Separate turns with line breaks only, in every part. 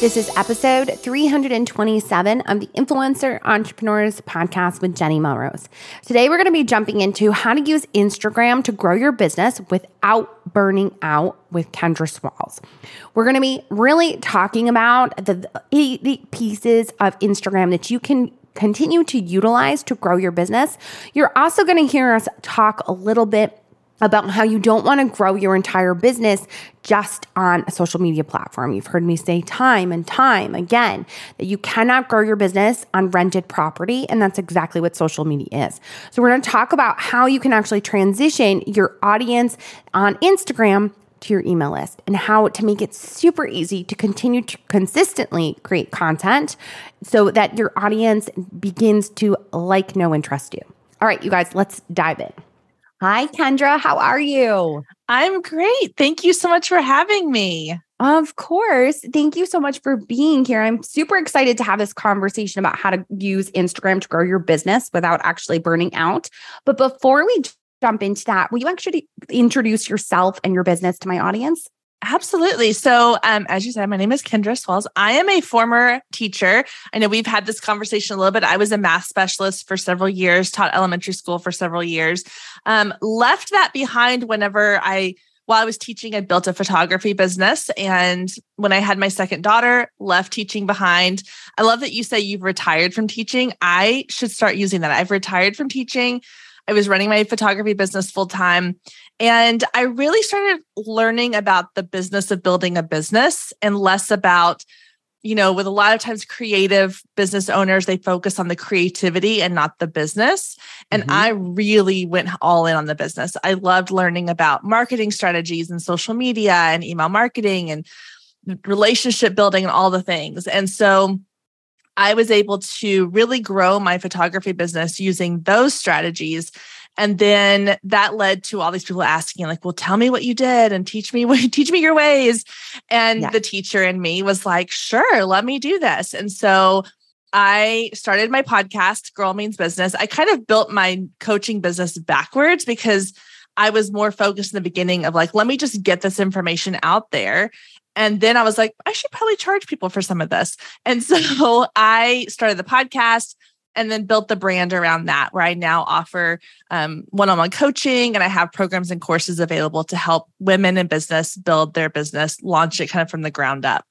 This is episode 327 of the Influencer Entrepreneurs Podcast with Jenny Melrose. Today, we're going to be jumping into how to use Instagram to grow your business without burning out with Kendra Swalls. We're going to be really talking about the eight pieces of Instagram that you can continue to utilize to grow your business. You're also going to hear us talk a little bit about how you don't want to grow your entire business just on a social media platform. You've heard me say time and time again that you cannot grow your business on rented property. And that's exactly what social media is. So, we're going to talk about how you can actually transition your audience on Instagram to your email list and how to make it super easy to continue to consistently create content so that your audience begins to like, know, and trust you. All right, you guys, let's dive in. Hi, Kendra. How are you?
I'm great. Thank you so much for having me.
Of course. Thank you so much for being here. I'm super excited to have this conversation about how to use Instagram to grow your business without actually burning out. But before we jump into that, will you actually introduce yourself and your business to my audience?
Absolutely. So, um, as you said, my name is Kendra Swalls. I am a former teacher. I know we've had this conversation a little bit. I was a math specialist for several years, taught elementary school for several years. Um, left that behind whenever I, while I was teaching, I built a photography business. And when I had my second daughter, left teaching behind. I love that you say you've retired from teaching. I should start using that. I've retired from teaching. I was running my photography business full time. And I really started learning about the business of building a business and less about, you know, with a lot of times creative business owners, they focus on the creativity and not the business. And mm-hmm. I really went all in on the business. I loved learning about marketing strategies and social media and email marketing and relationship building and all the things. And so, I was able to really grow my photography business using those strategies and then that led to all these people asking like well tell me what you did and teach me what teach me your ways and yeah. the teacher in me was like sure let me do this and so I started my podcast, Girl Means Business. I kind of built my coaching business backwards because I was more focused in the beginning of like, let me just get this information out there. And then I was like, I should probably charge people for some of this. And so I started the podcast and then built the brand around that where I now offer um, one-on-one coaching and I have programs and courses available to help women in business build their business, launch it kind of from the ground up.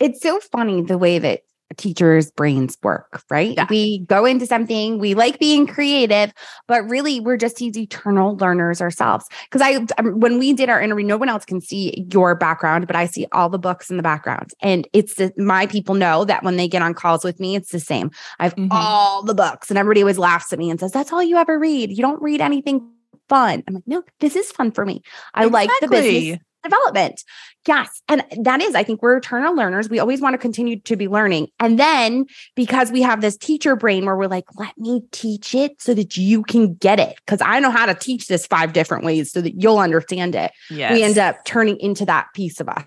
It's so funny the way that teachers' brains work, right? Yeah. We go into something, we like being creative, but really we're just these eternal learners ourselves. Because I, um, when we did our interview, no one else can see your background, but I see all the books in the background. And it's the, my people know that when they get on calls with me, it's the same. I have mm-hmm. all the books, and everybody always laughs at me and says, That's all you ever read. You don't read anything fun. I'm like, no, this is fun for me. I exactly. like the business development. Yes. And that is, I think we're eternal learners. We always want to continue to be learning. And then because we have this teacher brain where we're like, let me teach it so that you can get it. Cause I know how to teach this five different ways so that you'll understand it. Yes. We end up turning into that piece of us.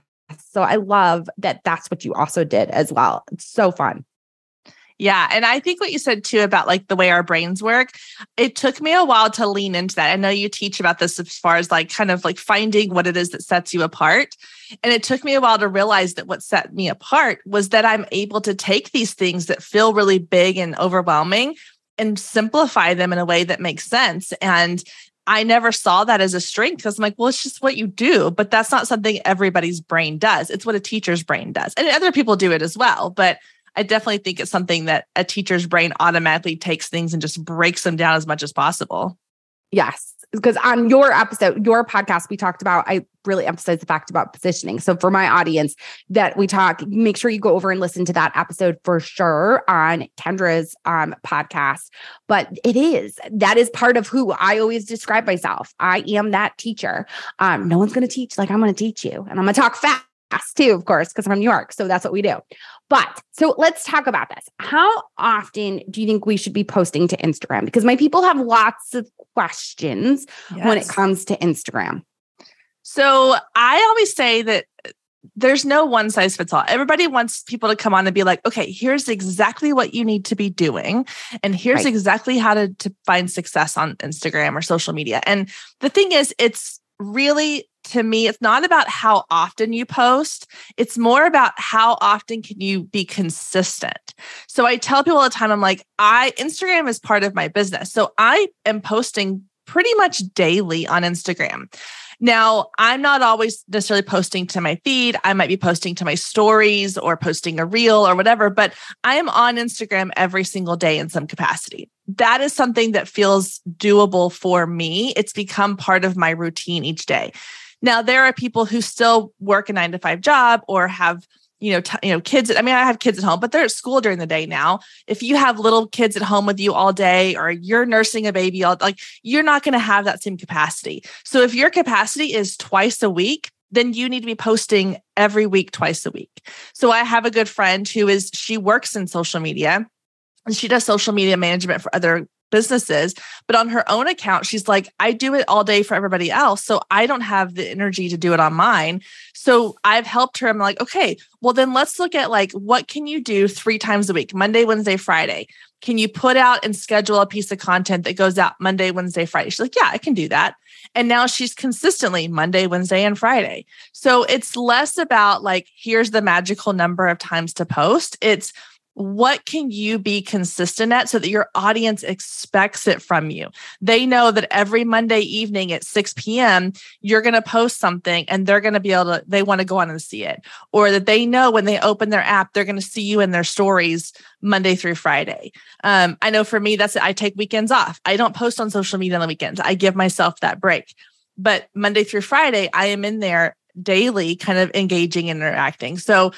So I love that that's what you also did as well. It's so fun.
Yeah. And I think what you said too about like the way our brains work, it took me a while to lean into that. I know you teach about this as far as like kind of like finding what it is that sets you apart. And it took me a while to realize that what set me apart was that I'm able to take these things that feel really big and overwhelming and simplify them in a way that makes sense. And I never saw that as a strength because I'm like, well, it's just what you do, but that's not something everybody's brain does. It's what a teacher's brain does. And other people do it as well. But I definitely think it's something that a teacher's brain automatically takes things and just breaks them down as much as possible.
Yes. Because on your episode, your podcast, we talked about, I really emphasize the fact about positioning. So for my audience that we talk, make sure you go over and listen to that episode for sure on Kendra's um, podcast. But it is, that is part of who I always describe myself. I am that teacher. Um, no one's going to teach like I'm going to teach you. And I'm going to talk fast too, of course, because I'm from New York. So that's what we do. But so let's talk about this. How often do you think we should be posting to Instagram? Because my people have lots of questions yes. when it comes to Instagram.
So I always say that uh, there's no one size fits all. Everybody wants people to come on and be like, okay, here's exactly what you need to be doing. And here's right. exactly how to, to find success on Instagram or social media. And the thing is, it's really to me it's not about how often you post it's more about how often can you be consistent so i tell people all the time i'm like i instagram is part of my business so i am posting pretty much daily on instagram now, I'm not always necessarily posting to my feed. I might be posting to my stories or posting a reel or whatever, but I am on Instagram every single day in some capacity. That is something that feels doable for me. It's become part of my routine each day. Now, there are people who still work a nine to five job or have you know, t- you know, kids. I mean, I have kids at home, but they're at school during the day now. If you have little kids at home with you all day, or you're nursing a baby all like, you're not going to have that same capacity. So if your capacity is twice a week, then you need to be posting every week, twice a week. So I have a good friend who is she works in social media and she does social media management for other businesses. But on her own account, she's like, I do it all day for everybody else. So I don't have the energy to do it on mine. So I've helped her. I'm like, okay, well, then let's look at like, what can you do three times a week Monday, Wednesday, Friday? Can you put out and schedule a piece of content that goes out Monday, Wednesday, Friday? She's like, yeah, I can do that. And now she's consistently Monday, Wednesday, and Friday. So it's less about like, here's the magical number of times to post. It's what can you be consistent at so that your audience expects it from you? They know that every Monday evening at 6 p.m., you're going to post something and they're going to be able to, they want to go on and see it. Or that they know when they open their app, they're going to see you in their stories Monday through Friday. Um, I know for me, that's it. I take weekends off. I don't post on social media on the weekends. I give myself that break. But Monday through Friday, I am in there daily, kind of engaging and interacting. So,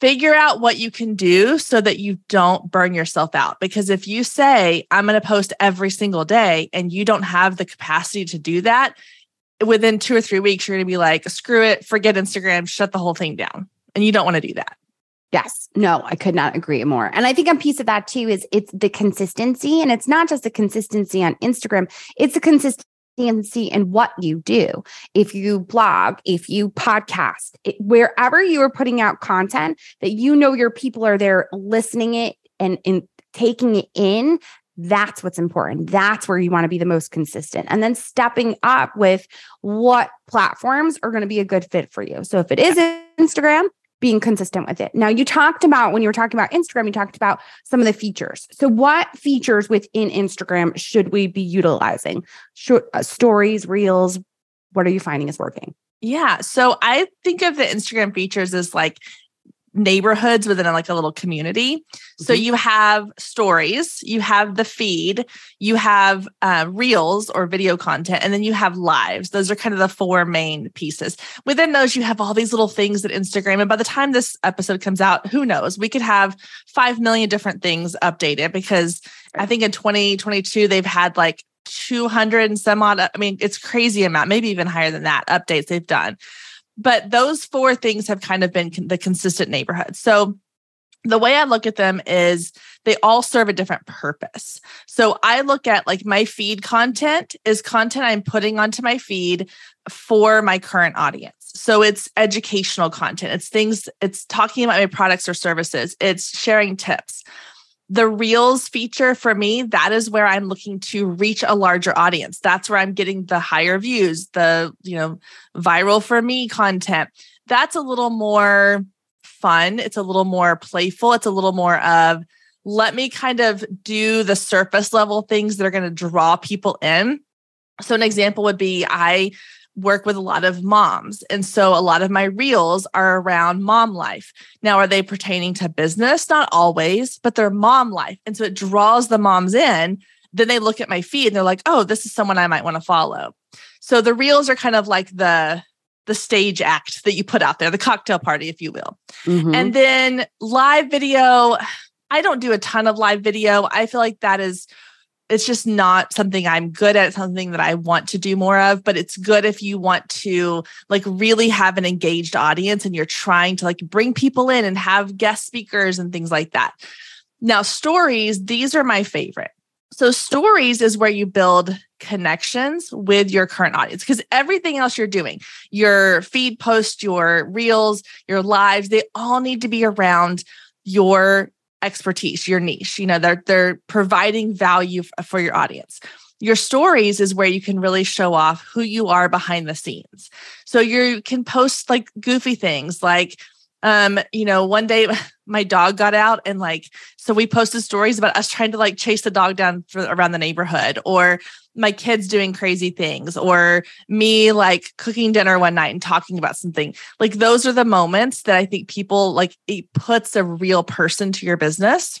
figure out what you can do so that you don't burn yourself out. Because if you say, I'm going to post every single day and you don't have the capacity to do that, within two or three weeks, you're going to be like, screw it, forget Instagram, shut the whole thing down. And you don't want to do that.
Yes. No, I could not agree more. And I think a piece of that too is it's the consistency. And it's not just a consistency on Instagram, it's a consistency consistency in what you do. If you blog, if you podcast, it, wherever you are putting out content that you know your people are there listening it and, and taking it in, that's what's important. That's where you want to be the most consistent. And then stepping up with what platforms are going to be a good fit for you. So if it is Instagram, being consistent with it. Now, you talked about when you were talking about Instagram, you talked about some of the features. So, what features within Instagram should we be utilizing? Should, uh, stories, reels, what are you finding is working?
Yeah. So, I think of the Instagram features as like neighborhoods within like a little community. Mm-hmm. So you have stories, you have the feed, you have uh, reels or video content, and then you have lives. Those are kind of the four main pieces. Within those, you have all these little things that Instagram, and by the time this episode comes out, who knows? We could have 5 million different things updated because I think in 2022, they've had like 200 and some odd, I mean, it's crazy amount, maybe even higher than that updates they've done. But those four things have kind of been the consistent neighborhood. So the way I look at them is they all serve a different purpose. So I look at like my feed content is content I'm putting onto my feed for my current audience. So it's educational content, it's things, it's talking about my products or services, it's sharing tips the reels feature for me that is where i'm looking to reach a larger audience. That's where i'm getting the higher views the you know viral for me content. That's a little more fun. It's a little more playful. It's a little more of let me kind of do the surface level things that are going to draw people in. So an example would be i work with a lot of moms. And so a lot of my reels are around mom life. Now, are they pertaining to business? Not always, but they're mom life. And so it draws the moms in. Then they look at my feed and they're like, oh, this is someone I might want to follow. So the reels are kind of like the the stage act that you put out there, the cocktail party, if you will. Mm-hmm. And then live video, I don't do a ton of live video. I feel like that is it's just not something I'm good at, something that I want to do more of, but it's good if you want to like really have an engaged audience and you're trying to like bring people in and have guest speakers and things like that. Now, stories, these are my favorite. So, stories is where you build connections with your current audience because everything else you're doing, your feed post, your reels, your lives, they all need to be around your expertise, your niche. You know, they're they're providing value for your audience. Your stories is where you can really show off who you are behind the scenes. So you can post like goofy things like um you know one day my dog got out and like so we posted stories about us trying to like chase the dog down for, around the neighborhood or my kids doing crazy things or me like cooking dinner one night and talking about something. Like those are the moments that i think people like it puts a real person to your business.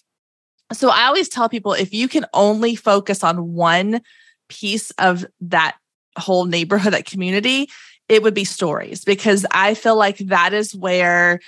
So i always tell people if you can only focus on one piece of that whole neighborhood that community it would be stories because I feel like that is where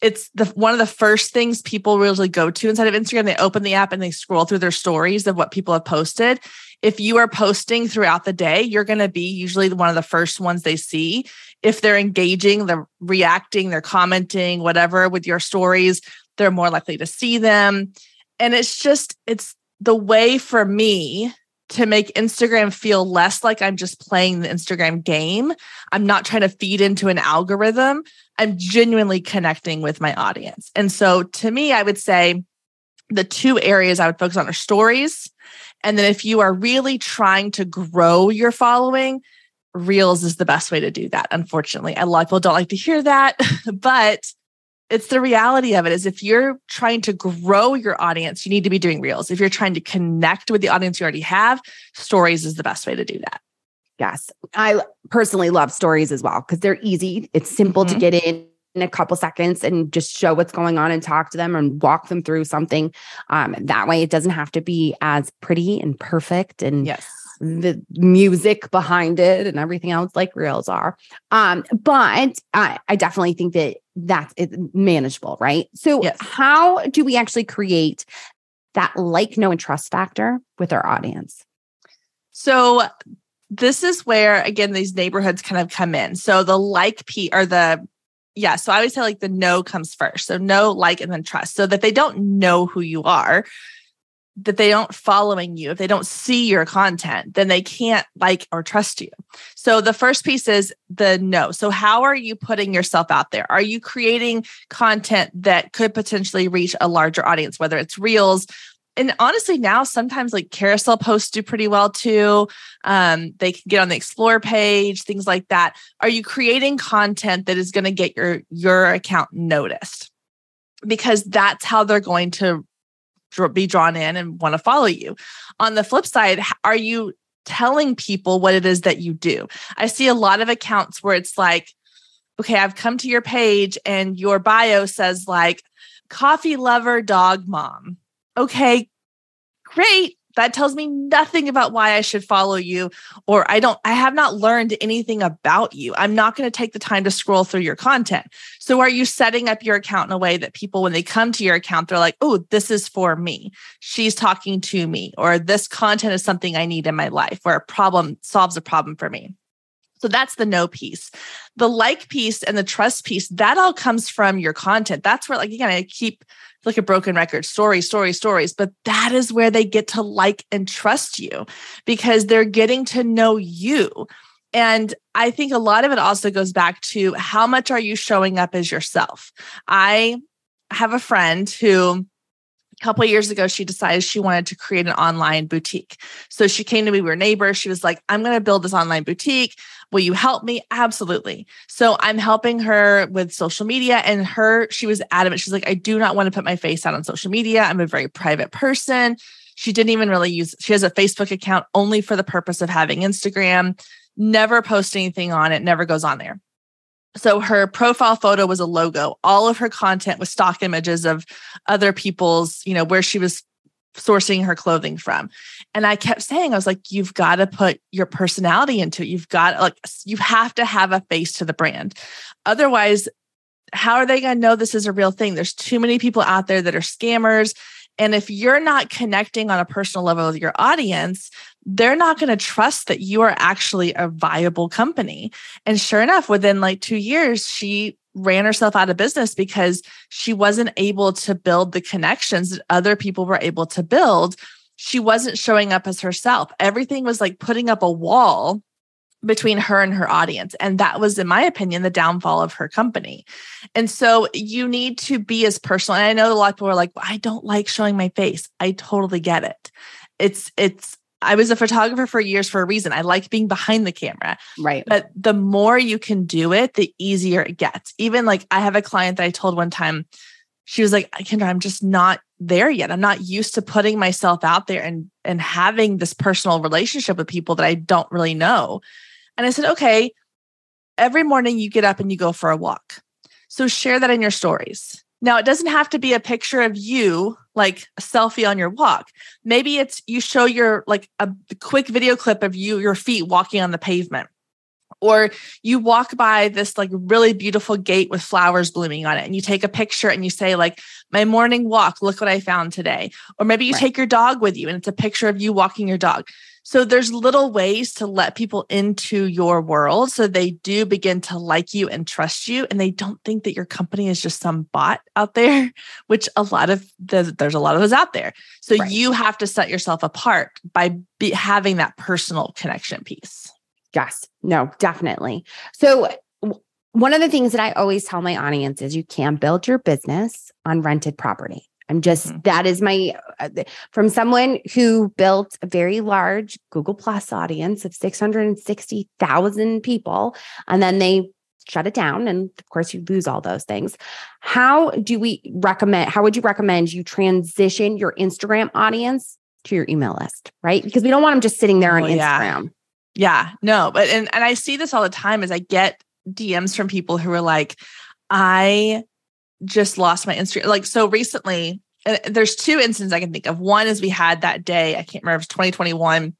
it's the one of the first things people really go to inside of Instagram. They open the app and they scroll through their stories of what people have posted. If you are posting throughout the day, you're going to be usually one of the first ones they see. If they're engaging, they're reacting, they're commenting, whatever with your stories, they're more likely to see them. And it's just, it's the way for me to make Instagram feel less like I'm just playing the Instagram game. I'm not trying to feed into an algorithm. I'm genuinely connecting with my audience. And so to me, I would say the two areas I would focus on are stories. And then if you are really trying to grow your following, Reels is the best way to do that. Unfortunately, a lot of people don't like to hear that, but it's the reality of it is if you're trying to grow your audience, you need to be doing reels. If you're trying to connect with the audience you already have, stories is the best way to do that.
Yes. I personally love stories as well because they're easy. It's simple mm-hmm. to get in in a couple seconds and just show what's going on and talk to them and walk them through something. Um, that way, it doesn't have to be as pretty and perfect and
yes
the music behind it and everything else like reels are. Um, but I, I definitely think that that's manageable, right? So, yes. how do we actually create that like, know, and trust factor with our audience?
So, this is where again these neighborhoods kind of come in. So the like p or the yeah, so I always say like the no comes first. So no like, and then trust. So that they don't know who you are, that they don't following you, if they don't see your content, then they can't like or trust you. So the first piece is the no. So how are you putting yourself out there? Are you creating content that could potentially reach a larger audience, whether it's reels? And honestly, now sometimes like carousel posts do pretty well too. Um, they can get on the explore page, things like that. Are you creating content that is going to get your your account noticed? Because that's how they're going to be drawn in and want to follow you. On the flip side, are you telling people what it is that you do? I see a lot of accounts where it's like, okay, I've come to your page and your bio says like coffee lover dog mom. Okay, great that tells me nothing about why I should follow you or I don't I have not learned anything about you. I'm not going to take the time to scroll through your content. So are you setting up your account in a way that people when they come to your account they're like, "Oh, this is for me. She's talking to me," or this content is something I need in my life or a problem solves a problem for me. So that's the no piece. The like piece and the trust piece, that all comes from your content. That's where, like, again, I keep like a broken record stories, stories, stories. But that is where they get to like and trust you because they're getting to know you. And I think a lot of it also goes back to how much are you showing up as yourself? I have a friend who a couple years ago she decided she wanted to create an online boutique so she came to me we were neighbors she was like i'm going to build this online boutique Will you help me? Absolutely. So I'm helping her with social media and her, she was adamant. She's like, I do not want to put my face out on social media. I'm a very private person. She didn't even really use, she has a Facebook account only for the purpose of having Instagram, never post anything on it, never goes on there. So her profile photo was a logo. All of her content was stock images of other people's, you know, where she was sourcing her clothing from. And I kept saying, I was like, you've got to put your personality into it. You've got like, you have to have a face to the brand. Otherwise, how are they going to know this is a real thing? There's too many people out there that are scammers. And if you're not connecting on a personal level with your audience, they're not going to trust that you are actually a viable company. And sure enough, within like two years, she ran herself out of business because she wasn't able to build the connections that other people were able to build she wasn't showing up as herself. Everything was like putting up a wall between her and her audience. And that was, in my opinion, the downfall of her company. And so you need to be as personal. And I know a lot of people are like, well, I don't like showing my face. I totally get it. It's, it's, I was a photographer for years for a reason. I like being behind the camera.
Right.
But the more you can do it, the easier it gets. Even like I have a client that I told one time, she was like, Kendra, I'm just not there yet. I'm not used to putting myself out there and and having this personal relationship with people that I don't really know. And I said, okay, every morning you get up and you go for a walk. So share that in your stories. Now, it doesn't have to be a picture of you, like a selfie on your walk. Maybe it's you show your like a quick video clip of you, your feet walking on the pavement. Or you walk by this like really beautiful gate with flowers blooming on it and you take a picture and you say, like, my morning walk, look what I found today. Or maybe you right. take your dog with you and it's a picture of you walking your dog. So there's little ways to let people into your world so they do begin to like you and trust you and they don't think that your company is just some bot out there, which a lot of the, there's a lot of those out there. So right. you have to set yourself apart by be, having that personal connection piece.
Yes. No, definitely. So one of the things that I always tell my audience is you can build your business on rented property. I'm just, mm-hmm. that is my, uh, from someone who built a very large Google Plus audience of 660,000 people, and then they shut it down. And of course, you lose all those things. How do we recommend, how would you recommend you transition your Instagram audience to your email list, right? Because we don't want them just sitting there on oh, Instagram.
Yeah. yeah, no, but, and, and I see this all the time as I get DMs from people who are like, I just lost my Instagram. Like so recently, there's two instances I can think of. One is we had that day, I can't remember, it was 2021,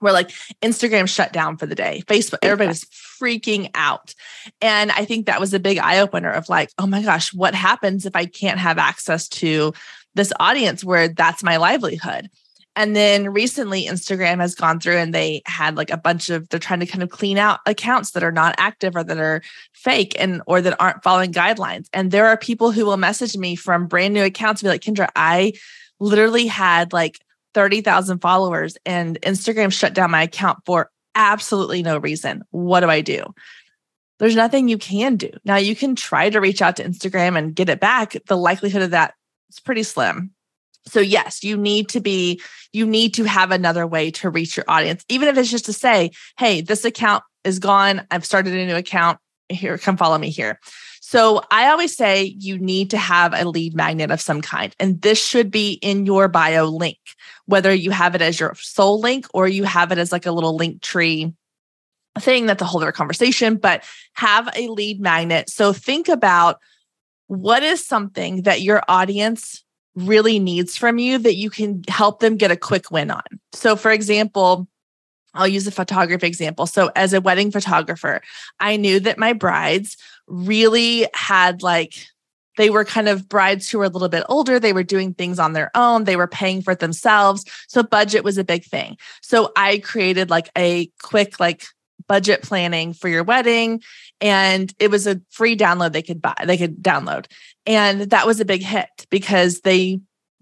where like Instagram shut down for the day. Facebook, everybody was freaking out. And I think that was a big eye opener of like, oh my gosh, what happens if I can't have access to this audience where that's my livelihood? And then recently, Instagram has gone through and they had like a bunch of, they're trying to kind of clean out accounts that are not active or that are fake and, or that aren't following guidelines. And there are people who will message me from brand new accounts and be like, Kendra, I literally had like 30,000 followers and Instagram shut down my account for absolutely no reason. What do I do? There's nothing you can do. Now, you can try to reach out to Instagram and get it back. The likelihood of that is pretty slim so yes you need to be you need to have another way to reach your audience even if it's just to say hey this account is gone. I've started a new account. Here come follow me here. So i always say you need to have a lead magnet of some kind and this should be in your bio link whether you have it as your sole link or you have it as like a little link tree thing that's a whole other conversation but have a lead magnet. So think about what is something that your audience really needs from you that you can help them get a quick win on. So, for example, I'll use a photography example. So, as a wedding photographer, I knew that my brides really had like, they were kind of brides who were a little bit older. They were doing things on their own. They were paying for it themselves. So, budget was a big thing. So, I created like a quick, like, budget planning for your wedding and it was a free download they could buy they could download and that was a big hit because they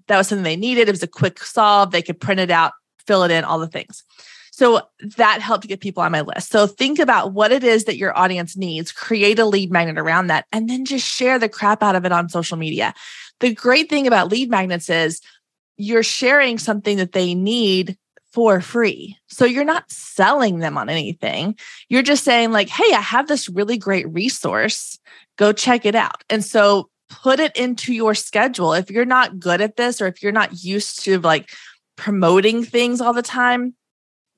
that was something they needed it was a quick solve they could print it out fill it in all the things so that helped get people on my list so think about what it is that your audience needs create a lead magnet around that and then just share the crap out of it on social media the great thing about lead magnets is you're sharing something that they need for free. So you're not selling them on anything. You're just saying, like, hey, I have this really great resource. Go check it out. And so put it into your schedule. If you're not good at this or if you're not used to like promoting things all the time,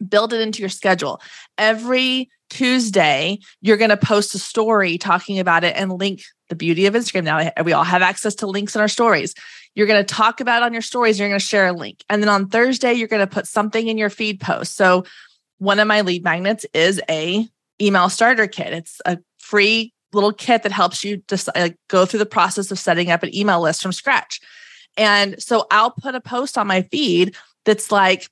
build it into your schedule. Every Tuesday, you're going to post a story talking about it and link the beauty of Instagram. Now eh, we all have access to links in our stories. You're going to talk about on your stories, you're going to share a link. And then on Thursday, you're going to put something in your feed post. So one of my lead magnets is a email starter kit. It's a free little kit that helps you just uh, go through the process of setting up an email list from scratch. And so I'll put a post on my feed that's like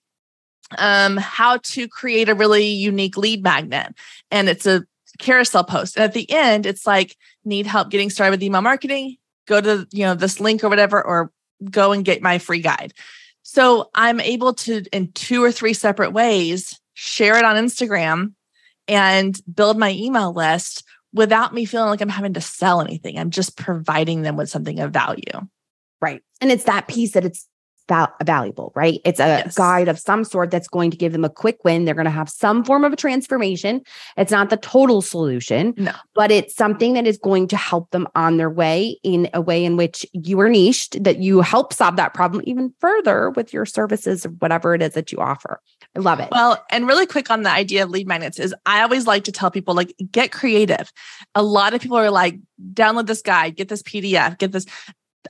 um, how to create a really unique lead magnet. And it's a carousel post. And at the end, it's like, need help getting started with email marketing? Go to, you know, this link or whatever, or go and get my free guide. So I'm able to, in two or three separate ways, share it on Instagram and build my email list without me feeling like I'm having to sell anything. I'm just providing them with something of value.
Right. And it's that piece that it's val- valuable, right? It's a yes. guide of some sort that's going to give them a quick win. They're going to have some form of a transformation. It's not the total solution,
no.
but it's something that is going to help them on their way in a way in which you are niched, that you help solve that problem even further with your services or whatever it is that you offer. I love it.
Well, and really quick on the idea of lead magnets is I always like to tell people like get creative. A lot of people are like download this guide, get this PDF, get this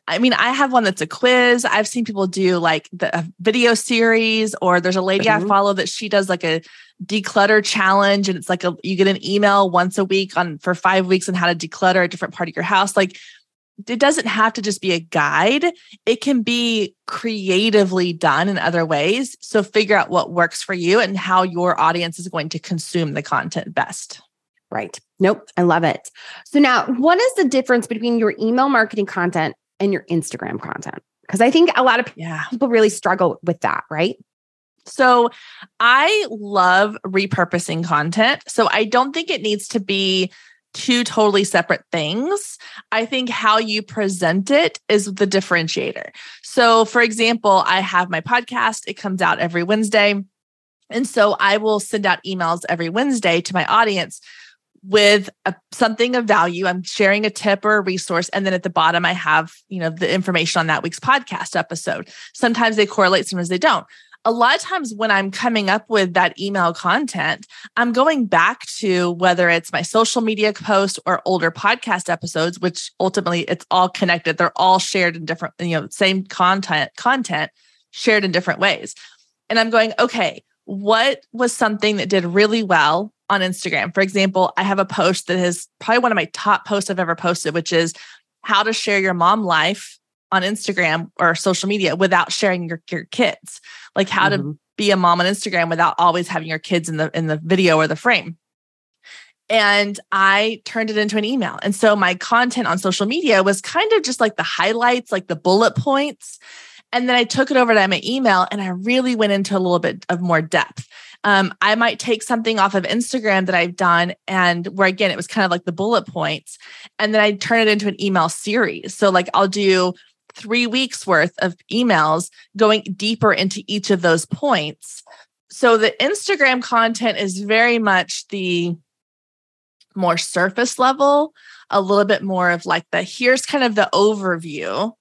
I mean, I have one that's a quiz. I've seen people do like the video series, or there's a lady mm-hmm. I follow that she does like a declutter challenge, and it's like a you get an email once a week on for five weeks on how to declutter a different part of your house. Like it doesn't have to just be a guide, it can be creatively done in other ways. So figure out what works for you and how your audience is going to consume the content best.
Right. Nope. I love it. So now, what is the difference between your email marketing content and your Instagram content? Because I think a lot of
yeah.
people really struggle with that, right?
So I love repurposing content. So I don't think it needs to be two totally separate things. I think how you present it is the differentiator. So, for example, I have my podcast, it comes out every Wednesday. And so I will send out emails every Wednesday to my audience with a, something of value. I'm sharing a tip or a resource. And then at the bottom, I have, you know, the information on that week's podcast episode. Sometimes they correlate, sometimes they don't. A lot of times when I'm coming up with that email content, I'm going back to whether it's my social media post or older podcast episodes, which ultimately it's all connected. They're all shared in different, you know, same content, content shared in different ways. And I'm going, okay, what was something that did really well on Instagram. For example, I have a post that is probably one of my top posts I've ever posted, which is how to share your mom life on Instagram or social media without sharing your, your kids. Like how mm-hmm. to be a mom on Instagram without always having your kids in the in the video or the frame. And I turned it into an email. And so my content on social media was kind of just like the highlights, like the bullet points. And then I took it over to my email and I really went into a little bit of more depth um, I might take something off of Instagram that I've done and where again, it was kind of like the bullet points, and then I turn it into an email series. So, like, I'll do three weeks worth of emails going deeper into each of those points. So, the Instagram content is very much the more surface level, a little bit more of like the here's kind of the overview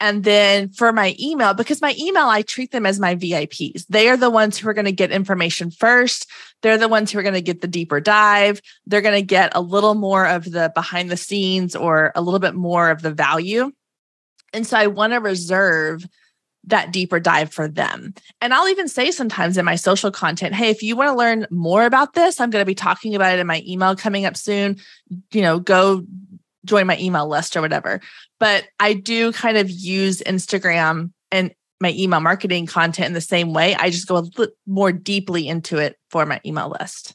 and then for my email, because my email, I treat them as my VIPs. They are the ones who are going to get information first. They're the ones who are going to get the deeper dive. They're going to get a little more of the behind the scenes or a little bit more of the value. And so I want to reserve that deeper dive for them. And I'll even say sometimes in my social content, hey, if you want to learn more about this, I'm going to be talking about it in my email coming up soon. You know, go join my email list or whatever. But I do kind of use Instagram and my email marketing content in the same way. I just go a little more deeply into it for my email list.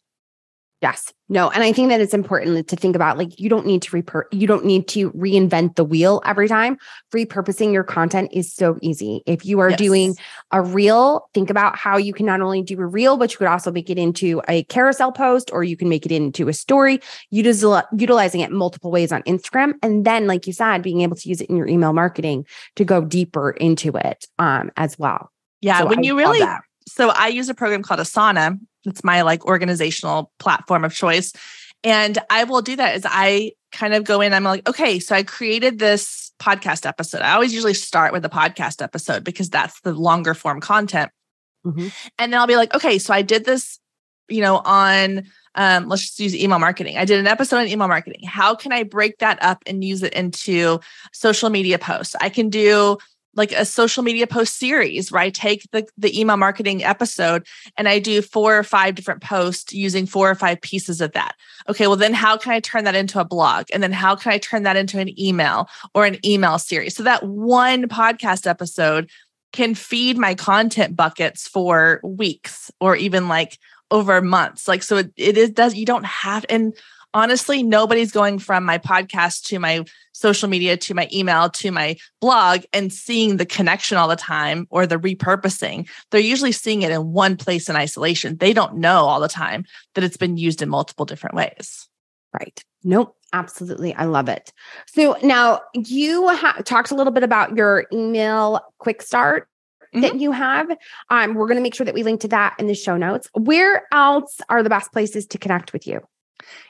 Yes. No, and I think that it's important to think about like you don't need to repur- you don't need to reinvent the wheel every time. Repurposing your content is so easy. If you are yes. doing a reel, think about how you can not only do a reel, but you could also make it into a carousel post or you can make it into a story, utilizing it multiple ways on Instagram. And then, like you said, being able to use it in your email marketing to go deeper into it um, as well.
Yeah. So when I you really, so I use a program called Asana it's my like organizational platform of choice. And I will do that as I kind of go in. I'm like, okay, so I created this podcast episode. I always usually start with a podcast episode because that's the longer form content. Mm-hmm. And then I'll be like, okay, so I did this, you know, on um, let's just use email marketing. I did an episode on email marketing. How can I break that up and use it into social media posts? I can do like a social media post series where I take the, the email marketing episode and I do four or five different posts using four or five pieces of that. Okay, well, then how can I turn that into a blog? And then how can I turn that into an email or an email series? So that one podcast episode can feed my content buckets for weeks or even like over months. Like, so it, it is, does, you don't have, and honestly, nobody's going from my podcast to my social media to my email to my blog and seeing the connection all the time or the repurposing. They're usually seeing it in one place in isolation. They don't know all the time that it's been used in multiple different ways.
Right. Nope. Absolutely. I love it. So now you ha- talked a little bit about your email quick start mm-hmm. that you have. Um, we're going to make sure that we link to that in the show notes. Where else are the best places to connect with you?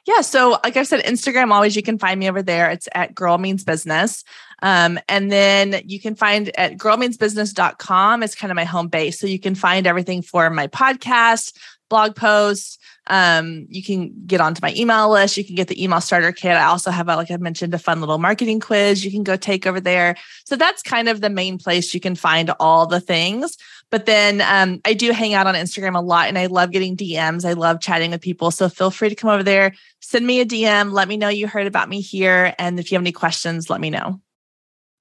Yeah. So, like I said, Instagram, always you can find me over there. It's at Girl Means Business. Um, and then you can find at girlmeansbusiness.com is kind of my home base. So you can find everything for my podcast, blog posts, um, you can get onto my email list. You can get the email starter kit. I also have, like I mentioned, a fun little marketing quiz you can go take over there. So that's kind of the main place you can find all the things. But then um, I do hang out on Instagram a lot and I love getting DMs. I love chatting with people. So feel free to come over there, send me a DM, let me know you heard about me here. And if you have any questions, let me know.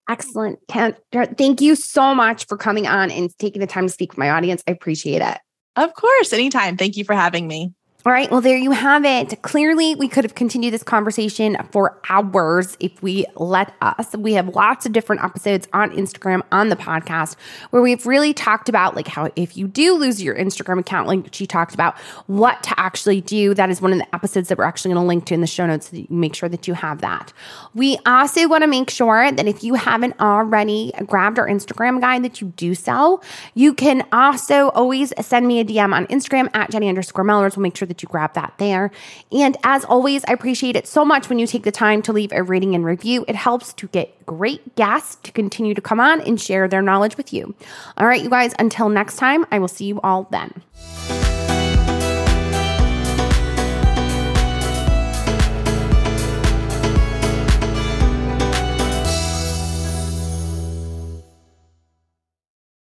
Excellent. Thank you so much for coming on and taking the time to speak with my audience. I appreciate it.
Of course, anytime. Thank you for having me.
All right. Well, there you have it. Clearly, we could have continued this conversation for hours if we let us. We have lots of different episodes on Instagram on the podcast where we've really talked about like how if you do lose your Instagram account, like she talked about what to actually do. That is one of the episodes that we're actually going to link to in the show notes so that you make sure that you have that. We also want to make sure that if you haven't already grabbed our Instagram guide that you do so, you can also always send me a DM on Instagram at Jenny underscore Melrose. We'll make sure that that you grab that there. And as always, I appreciate it so much when you take the time to leave a rating and review. It helps to get great guests to continue to come on and share their knowledge with you. All right, you guys, until next time, I will see you all then.